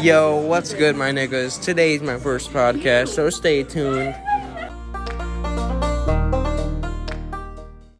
Yo, what's good, my niggas? Today's my first podcast, so stay tuned.